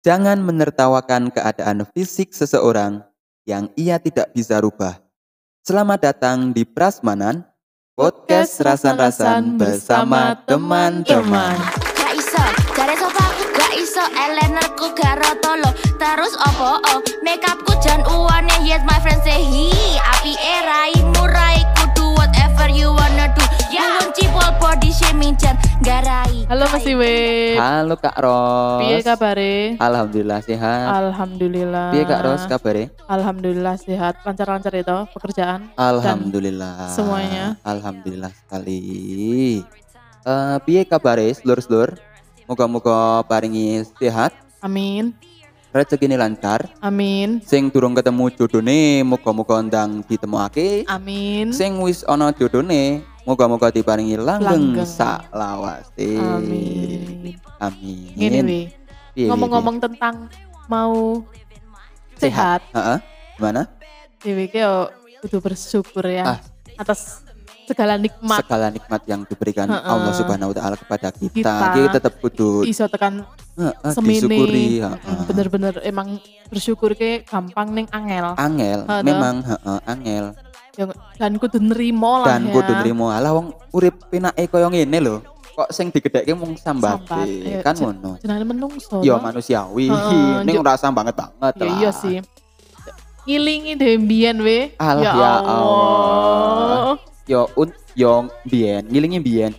Jangan menertawakan keadaan fisik seseorang yang ia tidak bisa rubah. Selamat datang di Prasmanan, podcast rasan-rasan bersama teman-teman. Gak iso, sapa? Aku gak iso Eleanorku gak rotolo Terus opo oh Makeupku jan uwane. Yes my friend say hi. Api erai murai kudu whatever you wanna do garai Halo Mas Iwe. Halo Kak Ros. Piye kabare? Alhamdulillah sehat. Alhamdulillah. Piye Kak Ros kabare? Alhamdulillah sehat. Lancar-lancar itu pekerjaan. Alhamdulillah. semuanya. Alhamdulillah sekali. Eh piye kabare sedulur-sedulur? Moga-moga paringi sehat, Amin. rezekine lancar. Amin. Sing durung ketemu jodone, moga-moga ndang ditemokake. Amin. Sing wis ana jodone, moga-moga diparingi langgeng Langgeng. sak lawase. Amin. Amin. Piye, Ngomong-ngomong tentang mau sehat? Heeh. Gimana? Dewi ki yo kudu bersyukur ya Ah. atas segala nikmat Segala nikmat yang diberikan Heeh. Allah Subhanahu wa taala kepada kita. Kita. Kita tetap kudu iso tekan disyukuri, Mm, heeh. Bener-bener emang bersyukur ke gampang ning angel. Angel, Heeh, memang heeh, angel. Dan kudu nerimo lah Dan ya. kudu nrimo alah wong urip penake koyo ngene lho. Kok sing digedhekke mung Sambat, iya, kan ngono. jenenge menungso. Ya manusiawi, Heeh, ning ora sambanget banget Ya lah. iya sih. Ngilingi dhewe mbiyen we. Alah, ya ya Allah. Yo un yo biyen, ngilingi biyen.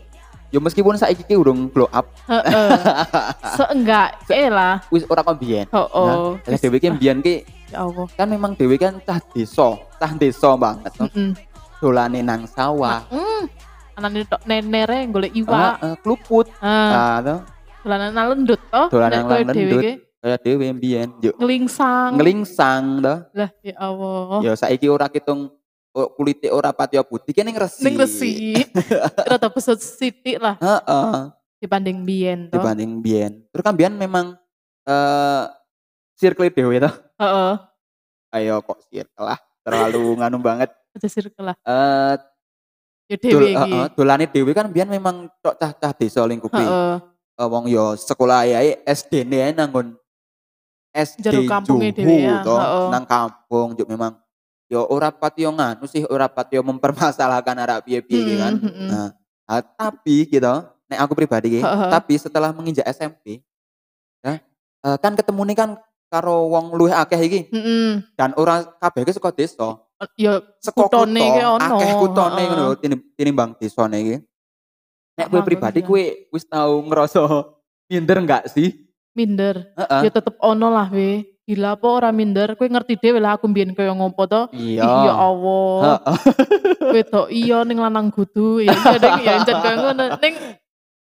Yo meskipun saiki ki urung glow up, Heeh. Seenggak eh lah. wis ora kok biyen. Oh, Nah, lah dhewe ki biyen ki Ya Allah. kan memang dhewe kan cah desa, cah desa banget. toh. Heeh. Dolane nang sawah. Hmm. Anane tok nenere golek iwak. Heeh, kluput. Ah, Ah, toh. dolanan nalendut toh. Dolanan dhewe ki Kaya dhewe biyen yo Ngelingsang. nglingsang toh. Lah ya Allah. Ya saiki ora kitung oh, kulite ora patiya putih kene resi. Ning resi. Rada besut sithik lah Heeh, dibanding biyen toh. dibanding biyen. Terus kan biyen memang eh circle dhewe toh. Heeh. Ayo kok circle lah. Terlalu nganu banget. Aja circle lah. Eh Ya heeh, dolane dhewe kan biyen memang tok cah-cah desa lingkupi. Heeh. Eh, wong yo sekolah ae SD ne ae nanggon SD Juhu ya, heeh. nang kampung juk memang yo ora patiyo nganu sih ora patiyo mempermasalahkan arek piye-piye iki kan. Mm, mm, mm. Nah, ah, tapi gitu, nek aku pribadi tapi setelah menginjak SMP ya, eh, kan ketemu nih kan karo wong luwih akeh iki Heeh. dan ora kabeh ki saka desa. Ya Saka Kutone ki ono, akeh kutone ngono lho, tinim- tinimbang desane iki. Nek kowe pribadi iya. kowe wis tau ngerasa minder enggak sih? minder. Heeh. Ya tetep ono lah we. Gila apa ora minder? Kowe ngerti dhewe lah aku mbiyen kaya ngopo to. Iya. Ya Allah. Heeh. Wedok iya ning lanang gudu. Ya iya ning ya encen kaya ngono. Ning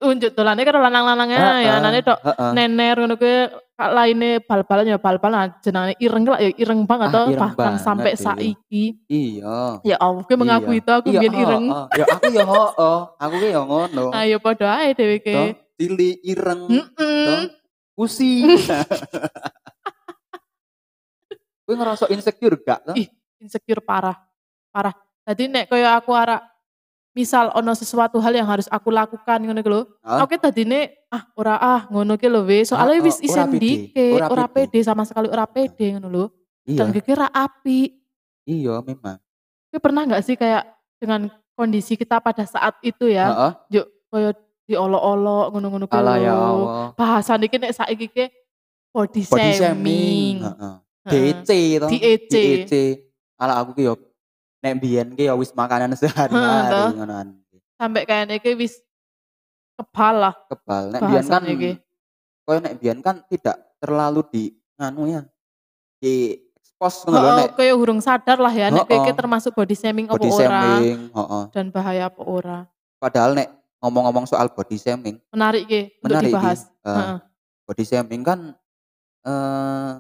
unjuk dolane karo lanang-lanangnya ya Heeh. anane tok Heeh. nener ngono kuwi kak laine bal-balan ya bal-balan jenenge ireng lah ya ireng banget Ah, to ireng bahkan banget sampai saiki. Iya. Ya Allah, kowe mengakui Iya. to aku Iya, mbiyen ireng. Ya aku ya heeh. Aku ki ya ngono. Ayo padha ae dhewe Toh, ke. Cilik ireng. Heeh. Toh, pusing. Kowe ngerasa insecure gak? Ih, insecure parah. Parah. Jadi nek kaya aku arek misal ono sesuatu hal yang harus aku lakukan ngono lho. Hah? Aku tadine ah ora ah ngono ki lho wis. Soale Ah, wis isen dike, Ora pede. sama sekali ora pede ngono lho. Iya, Dan kira api. iya memang. Kowe pernah nggak sih kayak dengan kondisi kita pada saat itu ya, Heeh. yuk kaya diolok-olok ngono-ngono ki Alah ya lho. Allah. Bahasan iki nek saiki ki body, Body shaming. Heeh. DC to. DEC. DEC. Alah aku ki yo nek biyen ki ya wis makanan sehari-hari ngonoan. Sampai kayaknya iki wis kebal lah Kebal. Nek biyen kan iki. koyo nek biyen kan tidak terlalu di nganu ya. Di expose ngono Heeh, nek kayak urung sadar lah ya nek kayak termasuk body shaming apa body ora shaming, heeh. dan bahaya apa ora. Padahal nek ngomong-ngomong soal body shaming, Menarik ki untuk dibahas. Heeh. body shaming kan eh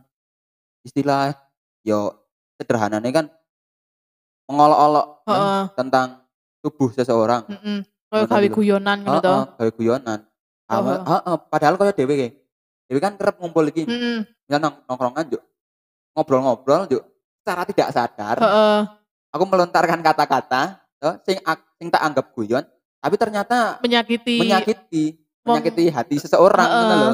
istilah yo sederhananya kan mengolok-olok kan, Heeh. tentang tubuh seseorang. Heeh. Kayak Ngono gawe gitu. guyonan ngono to. Heeh, gawe guyonan. Heeh. heeh, padahal kaya dhewe ki. Dhewe kan kerep ngumpul iki. Heeh. Nong nongkrongan juk. Ngobrol-ngobrol juk secara tidak sadar Heeh. aku melontarkan kata-kata sing sing tak anggap guyon, tapi ternyata Menyakiti menyakiti, wong- menyakiti hati seseorang Heeh, ngono lho.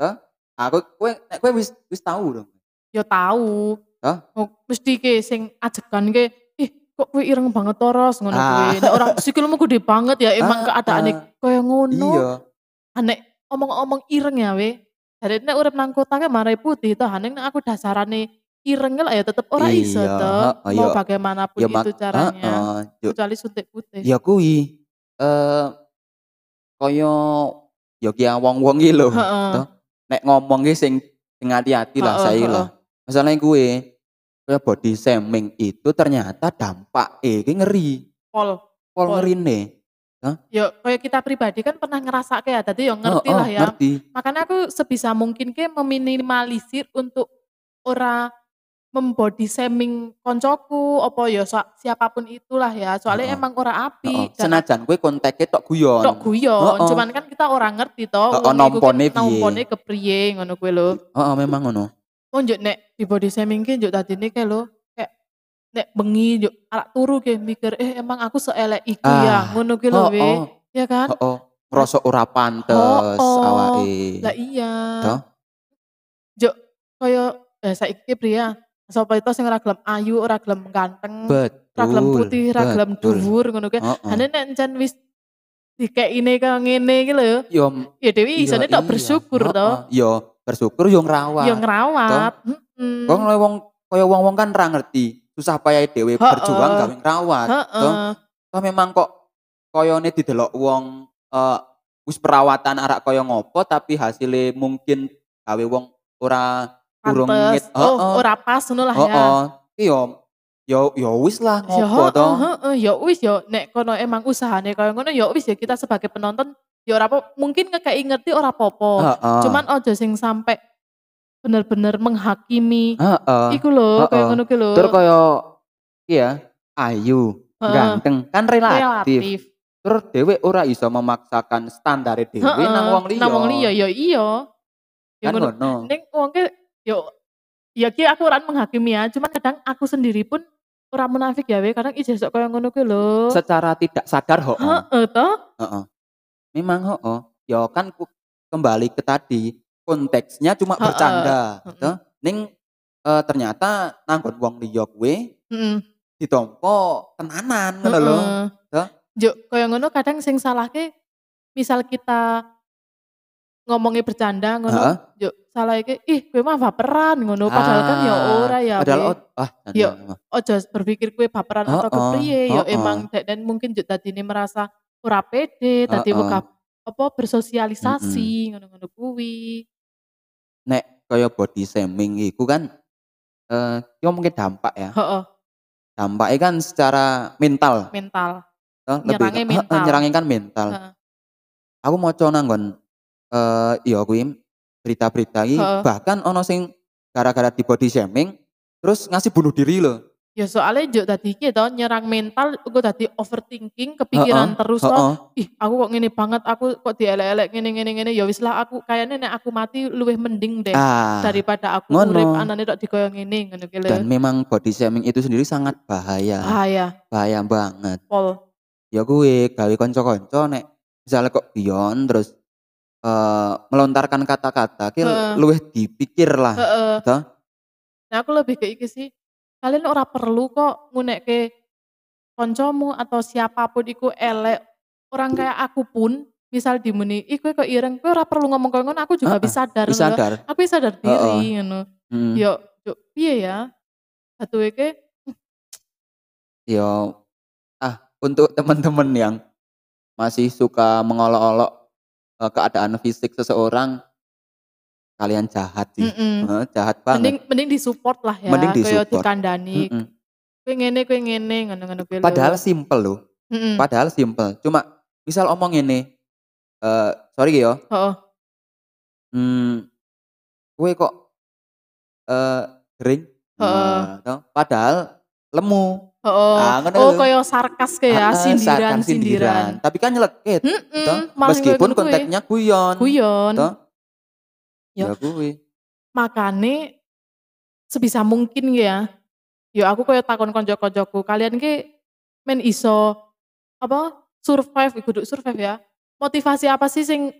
heeh. Aku kowe nek kowe wis wis tahu dong. Ya tahu. Hah? Oh, mesti ke sing ajegan ke, ih kok kowe ireng banget toros ngono Ah. kuwi. Nek ora sikilmu gede banget ya emang Ah, keadaane ah. kaya ngono. Iya. Anek omong-omong ireng ya we. Jadi nek urip nang kota ke marai putih toh, nek aku dasarane ireng lah ya tetep ora iso Iya, toh. heeh, Mau ya- bagaimanapun Ya mak itu caranya. heeh, yo Kecuali suntik putih. ya kuwi eh kaya ya ki wong-wong iki lho. Toh. Nek ngomong ki sing sing hati-hati lah saya lah. Masalahnya gue kaya body shaming itu ternyata dampak eh ngeri. Pol. Pol Pol. ngerine. Ya kayak kita pribadi kan pernah ngerasa kayak tadi ya ngerti Heeh, lah ya. Ngerti. Makanya aku sebisa mungkin ke meminimalisir untuk ora membody shaming koncoku apa ya sa- siapa pun itulah ya. Soalnya Heeh. emang ora api. Dan Senajan gue kontaknya tok guyon. tok guyon, Heeh. cuman kan kita orang ngerti toh. Wong iku nompone piye. Nompone kepriye ngono kuwi lho. Heeh, memang ngono. Oh njuk nek di body shaming ki njuk tadine kayak lho kayak nek bengi njuk arak turu ki mikir eh emang aku seelek iku ya Ah, ngono ki lho we. Heeh, Ya kan? heeh. Ngerasa ora pantes Heeh. awake. Lah iya. Toh? Juk kaya eh saiki pria sapa itu sing ora gelem ayu, ora gelem ganteng, ora gelem putih, ora gelem dhuwur ngono. Heeh. Ane nek encen wis dikeine kaya ngene iki lho. Yo Ya Dewi isane tok iya. bersyukur toh. Yo bersyukur yo ngrawat. Ya ngrawat. Heeh. Kok oleh wong kaya wong-wong kan ra ngerti susah payah dhewe berjuang gawe ngrawat. Toh, Heeh. toh memang kok koyone didelok wong eh wis perawatan arak kaya ngopo tapi hasilnya mungkin gawe wong ora urung ngit. Oh, Heeh. ora pas ngono lah ya. Heeh. Ki yo yo yo wis lah ngopo toh. heeh, ya wis ya nek kono emang usahane kaya ngono ya wis ya kita sebagai penonton ya ora apa mungkin ngekei ngerti ora apa-apa. Heeh. Cuman ojo sing sampai bener-bener menghakimi heeh. iku lho kaya Heeh. ngono ki lho. Tur kaya iya ayu, Heeh. ganteng kan relatif. relatif. Tur dhewe ora iso memaksakan standar dhewe Heeh, nang wong liya. Nang wong liya ya iya. Ya Kan ngono. Ning wong ke yo ya ki aku ora menghakimi ya, cuman kadang aku sendiri pun ora munafik ya we, kadang ijazah kaya ngono ki lho. Secara tidak sadar heeh. Heeh toh? Heeh. Memang heeh. Ya kan ku- kembali ke tadi konteksnya cuma Heeh, bercanda, toh. Ning eh, ternyata nanggon wong liya kuwe Heeh. ditompo tenanan ngono lho. Heeh. Toh? Juk kaya ngono kadang sing salahke misal kita ngomongnya bercanda ngono, Heeh. juk salah iki ih kowe mah baperan ngono padahal kan ya Ah, ora ya. Padahal we. oh, ah Yo. ojo berpikir kue baperan atau Heeh, kepriye heeh. emang dan mungkin juk tadine merasa ora pede tadi Heeh. buka apa bersosialisasi ngono-ngono kuwi. nek kaya body shaming iku kan eh yo mungkin dampak ya. Heeh, Dampaknya kan secara mental. mental. toh, Nyerangnya ke- mental. nyerangnya kan mental. Heeh. Aku maca nanggon eh iya kuwi berita-berita iki Heeh. bahkan ono sing gara-gara di body shaming terus ngasih bunuh diri loh. Ya soalnya juk tadi ki to nyerang mental gue tadi overthinking kepikiran Heeh, terus toh Heeh. ih aku kok ngene banget aku kok dielek-elek ngene ngene ngene ya wis lah aku kayaknya nek aku mati luwih mending deh Ah, daripada aku ngono. urip anane tok dikoyo ngene ngono lho. dan memang body shaming itu sendiri sangat bahaya. Bahaya Bahaya banget. pol. Ya gue gawe kanca-kanca nek misalnya kok bion terus eh melontarkan kata-kata ki Heeh. luwih dipikir lah. Heeh. Toh? Nah aku lebih ke iki sih. Kalian ora perlu kok ngunekke koncomu atau siapa pun iku elek. Orang kayak aku pun misal dimuni, ih kowe kok ireng, kowe ora perlu ngomong koyo ngono, aku juga Heeh, bisa sadar. Bisa ngono. sadar. Aku bisa sadar diri ngono. Hmm. Yo, yo piye ya? Satu iki Ya, ah untuk teman-teman yang masih suka mengolok-olok eh, keadaan fisik seseorang, kalian jahat sih, mm-mm. Eh, jahat banget. mending mending disupport lah ya. Mending Kayak disupport. dikandani. Mm-mm. Kowe ngene, kowe ngene, ngono-ngono kuwi lho. Padahal simpel loh, Mm-mm. padahal simpel. Cuma misal omong ini, eh sorry ya, Heeh. hmm, gue kok eh kering, Heeh. Nah, padahal lemu. Heeh. Ah, Oh, lho. koyo sarkas ke Ah, sarkan sindiran-sindiran. Tapi kan nyelekit, toh. malah meskipun konteksnya guyon. guyon. Toh. Ya. Ya kuwi. Makane sebisa mungkin ya. Ya aku kayak takon konco-koncoku, kalian ki men iso apa survive, kudu survive ya. Motivasi apa sih sing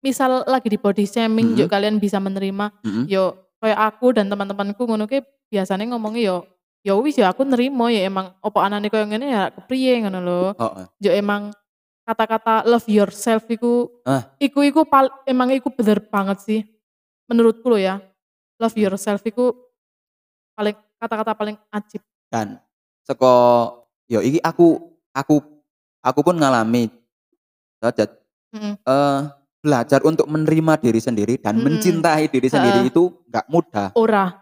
misal lagi di body shaming Mhm. juk kalian bisa menerima Mhm. yo kayak aku dan teman-temanku ngono ke biasanya ngomongnya yo ya wis ya aku nerimo ya emang opo anane koyo ngene ya kepriye ngono lho Heeh. yo emang kata-kata love yourself iku Ah. iku iku pal- emang iku bener banget sih menurutku lo ya love yourself iku paling kata-kata paling ajib Dan seko yo iki aku aku aku pun ngalami Dajat, Mm-mm. eh, belajar untuk menerima diri sendiri dan Mm-mm. mencintai diri sendiri Heeh. itu nggak mudah. ora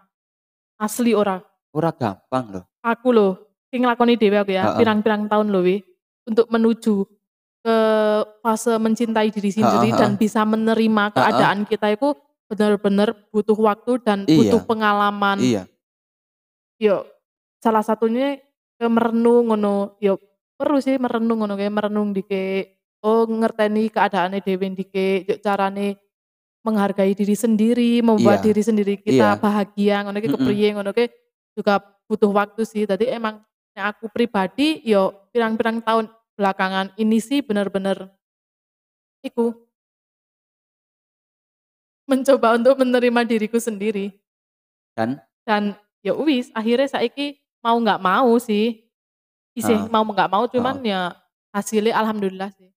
asli ora Ora gampang loh. aku loh sing nglakoni dhewe aku ya pirang-pirang tahun loh wi untuk menuju ke fase mencintai diri sendiri Heeh, dan bisa menerima keadaan kita itu benar-benar butuh waktu dan Iya. butuh pengalaman Iya, yo salah satunya ke merenung ngono yo perlu sih merenung ngono kayak merenung dike oh ngerteni keadaannya dewe dike yo carane menghargai diri sendiri membuat Iya. diri sendiri kita Iya. bahagia ngono ki Mm-mm. kepriye ngono ki juga butuh waktu sih tadi emang nek aku pribadi yo pirang-pirang tahun belakangan ini sih bener-bener iku mencoba untuk menerima diriku sendiri dan dan ya wis akhirnya saiki mau nggak mau sih isih Heeh. mau nggak mau cuman ya hasilnya alhamdulillah sih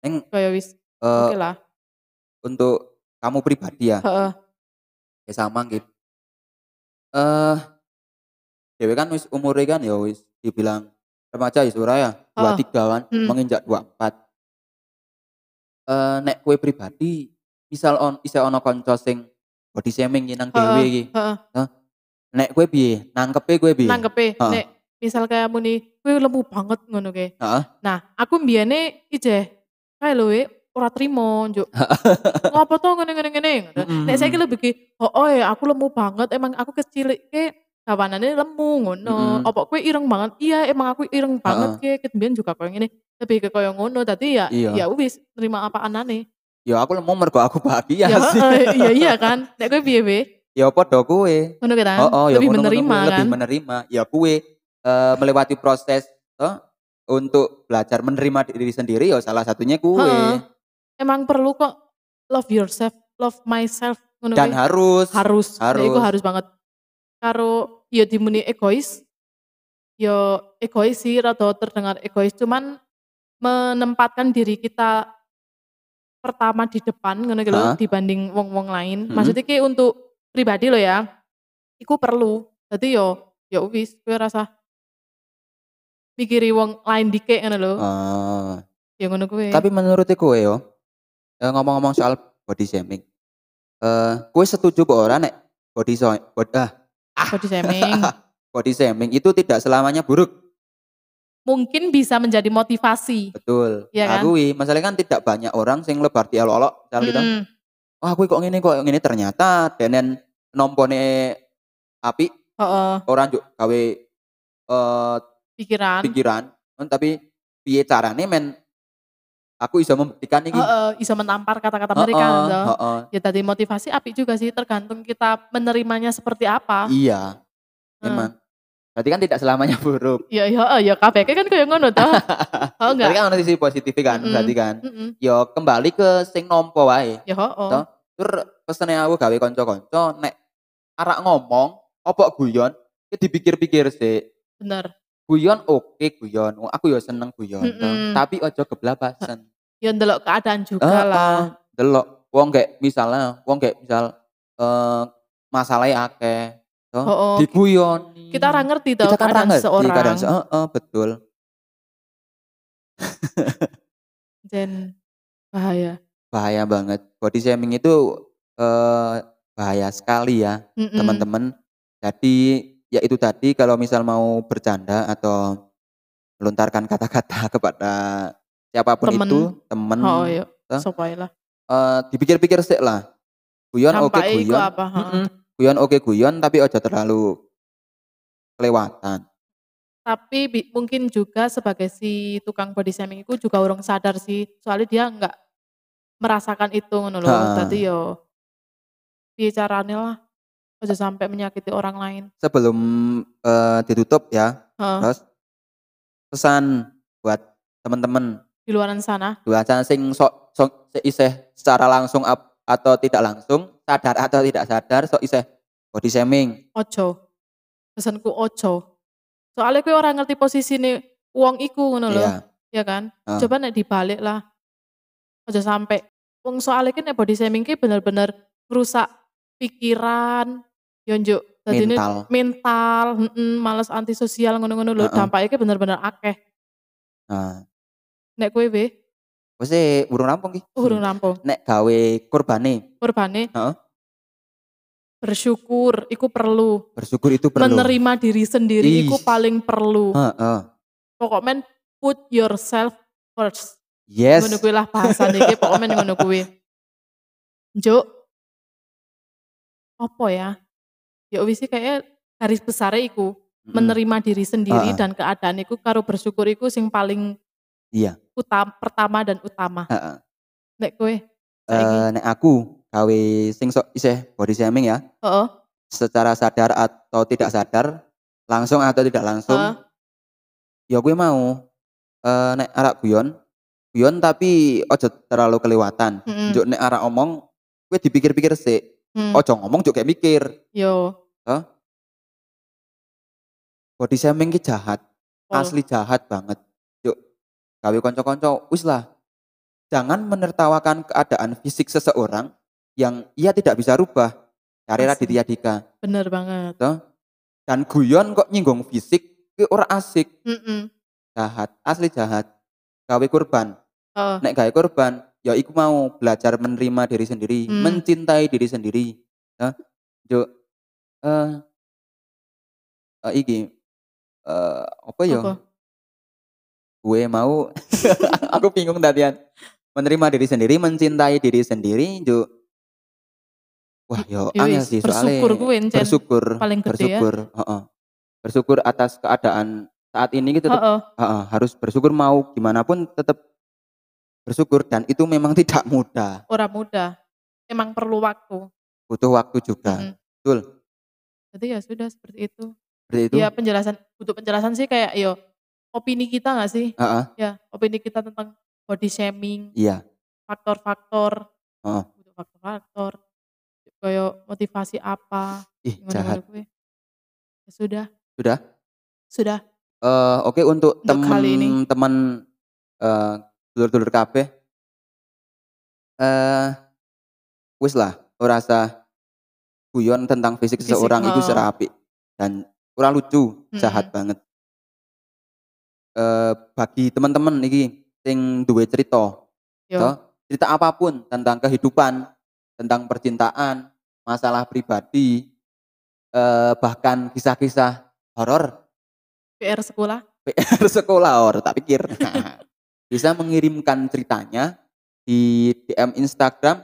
Neng, kayak wis eh, oke lah untuk kamu pribadi ya, Heeh. ya sama gitu. Eh, dewe kan wis umurnya kan ya wis dibilang remaja ya Suraya, dua tiga kan, Hmm. menginjak dua empat. Eh, nek kue pribadi, misal on, isih ono konco sing body shaming nang dewe iki. Heeh. Nek kue piye? Nangkepe kue piye? nangkepe. Nek misal kayak muni kowe lemu banget ngono Heeh. nah aku mbiyane ije kayak lho we ora trimo njuk. Ngopo to ngene ngene nek saiki lebih ki oh, oh ya aku lemu banget emang aku kecil ke kawanane lemu ngono. Opo kowe ireng banget? Iya emang aku ireng banget ke ket mbiyen juga koyo ngene. Lebih ke koyo ngono tadi ya Iya. ya wis nerima apa anane Ya aku lemu mergo aku bahagia ya sih. heeh, iya iya kan nek kowe piye we Ya padha kue. ngono kan Oh, oh, ya lebih ngono-ngono menerima kan lebih menerima. Ya kue eh, melewati proses toh, untuk belajar menerima diri sendiri ya salah satunya. Heeh. emang perlu kok love yourself love myself ngono Dan harus harus harus. Nek iku harus banget karo ya dimuni egois ya egois sih rada terdengar egois cuman menempatkan diri kita pertama di depan ngono gitu dibanding wong-wong lain Mhm. maksudnya ki untuk pribadi lo ya iku perlu jadi yo ya wis kowe rasa mikiri wong lain dike ngono lho Oh. ya ngono kuwi Tapi menurut kue yo eh, ngomong-ngomong soal body shaming. Eh, kue setuju kok ora nek body so bod- ah, body shaming body shaming itu tidak selamanya buruk. Mungkin bisa menjadi motivasi Betul. Iya kan? Aku masalahnya kan tidak banyak orang sing lebar di misal gitu. Wah, aku kok ngene kok ngene ternyata denen nompone api Heeh, orang juk gawe eh pikiran pikiran Hmm, tapi piye carane men aku bisa membuktikan iki. Heeh, bisa menampar kata-kata mereka Heeh, toh. heeh. Ya tadi motivasi api juga sih tergantung kita menerimanya seperti apa. Iya. Memang. Berarti kan tidak selamanya buruk. Ya ya ya KPK kan kayak ngono toh. Oh Berarti enggak. kan ada sisi positif kan Mm-mm. berarti kan. Mm-mm. Yo kembali ke sing nompo wae. Ya heeh. Toh. Tur pesene aku gawe kanca-kanca nek arak ngomong opo guyon ya dipikir-pikir sih. Bener. Guyon oke guyon. Oh, Aku yo seneng guyon. toh. Mm-mm. Tapi ojo keblabasan. Ya ndelok keadaan juga Heeh, lah. delok wong kayak misalnya wong kayak misal eh masalahnya akeh toh Heeh. diguyoni Kita ora ngerti toh kita kan keadaan ngerti seseorang. keadaan se- heeh, betul Jen bahaya. bahaya banget body shaming itu eh bahaya sekali ya Mm-mm. teman-teman jadi ya itu tadi kalau misal mau bercanda atau melontarkan kata-kata kepada siapa pun Temen. itu temen Oh ya. Lah. eh, dipikir-pikir sih lah guyon oke iku guyon apa? heeh. Mm-mm. Guyon oke guyon tapi ojo terlalu kelewatan Tapi bi- mungkin juga sebagai si tukang body shaming itu juga orang sadar sih. Soalnya dia nggak merasakan itu ngono loh. Ha. Tadi yo piye carane lah. Aja sampai menyakiti orang lain. sebelum eh, ditutup ya Heeh. terus pesan buat teman-teman Di luaran sana. dua sing sok so, iseh secara langsung ap- atau tidak langsung, sadar atau tidak sadar, so iseh body shaming. Ojo. Pesanku ojo. Soalnya kowe orang ngerti posisi nih uang iku ngono lho. Iya. Ya kan? Ah. Coba nek dibalik lah. Aja sampai wong soalnya kan body shaming ki bener-bener merusak pikiran, yo njuk dadine Mental. mental, heeh, males antisosial ngono-ngono lho. Heeh. Dampaknya ki bener-bener akeh. Nah, Nek kowe we, wis urung rampung ki. urung rampung. Nek gawe kurbane, Korbane Heeh. bersyukur iku perlu. bersyukur itu perlu. Menerima diri sendiri Ih. iku paling perlu. Heeh. Pokoknya put yourself first. Yes. Ngono kuwi lah bahasan iki pokoknya ngono kuwi. Juk. Apa ya? Ya wis kayak garis besar iku menerima diri sendiri Heeh. dan keadaan iku karo bersyukur iku sing paling Iya. Utama pertama dan utama. Heeh. Nek kowe Eh, nek aku gawe sing sok iseh body shaming ya, heeh, secara sadar atau tidak sadar, langsung atau tidak langsung, Heeh. ya gue mau eh nek arak guyon, guyon tapi ojo terlalu kelewatan. heeh. Juk nek arak omong, gue dipikir-pikir sih, Hmm. ojo ngomong juk kayak mikir. Yo. Body shaming ki jahat, pol. asli jahat banget. Gawe konco-konco, wis lah. Jangan menertawakan keadaan fisik seseorang yang ia tidak bisa rubah. Cari. Raditya Dika. Bener banget. Dan guyon kok nyinggung fisik, ki ora asik. Heeh. Jahat, asli jahat. Gawe kurban. Heeh. Nek gawe kurban, ya iku mau belajar menerima diri sendiri, Hmm. mencintai diri sendiri. Juk eh eh, iki eh apa ya? Apa? Gue mau aku bingung tadian. Menerima diri sendiri, mencintai diri sendiri, Juk. Wah, yo Ya angel sih soalnya bersyukur encen. bersyukur, paling gede ya. bersyukur, heeh. Bersyukur atas keadaan saat ini kita tetap Heeh. heeh, harus bersyukur mau gimana pun tetap bersyukur dan itu memang tidak mudah, Ora mudah. Emang perlu waktu. butuh waktu juga. Mm-mm. Betul. Jadi ya sudah seperti itu. Seperti itu. Ya penjelasan butuh penjelasan sih kayak yo opini kita nggak sih? Heeh, Ya opini kita tentang body shaming, iya. faktor-faktor, butuh faktor-faktor, kayak motivasi apa, Ih, jahat. Ya sudah, Sudah? sudah. Eh, oke untuk Untuk kali ini. teman-teman eh dulur-dulur kabeh eh wis lah ora usah guyon tentang fisik Fisik, seseorang itu heeh. serapi dan kurang lucu, jahat Mm-mm. banget. Eh bagi teman-teman iki sing duwe cerita, Yo. toh, cerita apa pun tentang kehidupan, tentang percintaan, masalah pribadi, eh bahkan kisah-kisah horor PR sekolah. PR sekolah or tak pikir bisa mengirimkan ceritanya di DM Instagram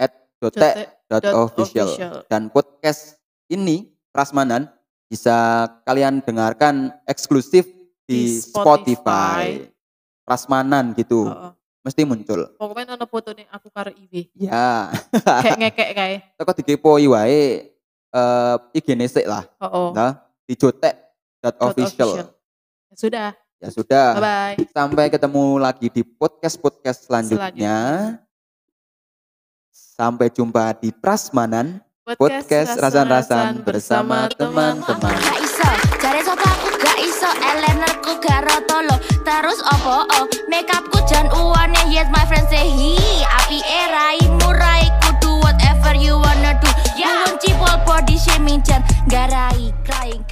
at dotek Dot official dan podcast ini Prasmanan bisa kalian dengarkan eksklusif di, Di Spotify. Spotify. Prasmanan gitu Heeh. mesti muncul Pokoknya ono foto nih aku karo Iwi. ya Kayak ngekek kayak. toko dikepoi wae eh IG nesek lah Oh, oh. nah di jotek Dot official Ya sudah. ya sudah Bye bye. Sampai ketemu lagi di podcast-podcast selanjutnya. Sampai jumpa di Prasmanan. Podcast Rasan-Rasan bersama teman-teman. Terus opo oh Makeupku jan uwane. Yes my friend say hi Api erai murai Kudu whatever you wanna do. Yeah. Wong cipol body shaming jan. Garai crying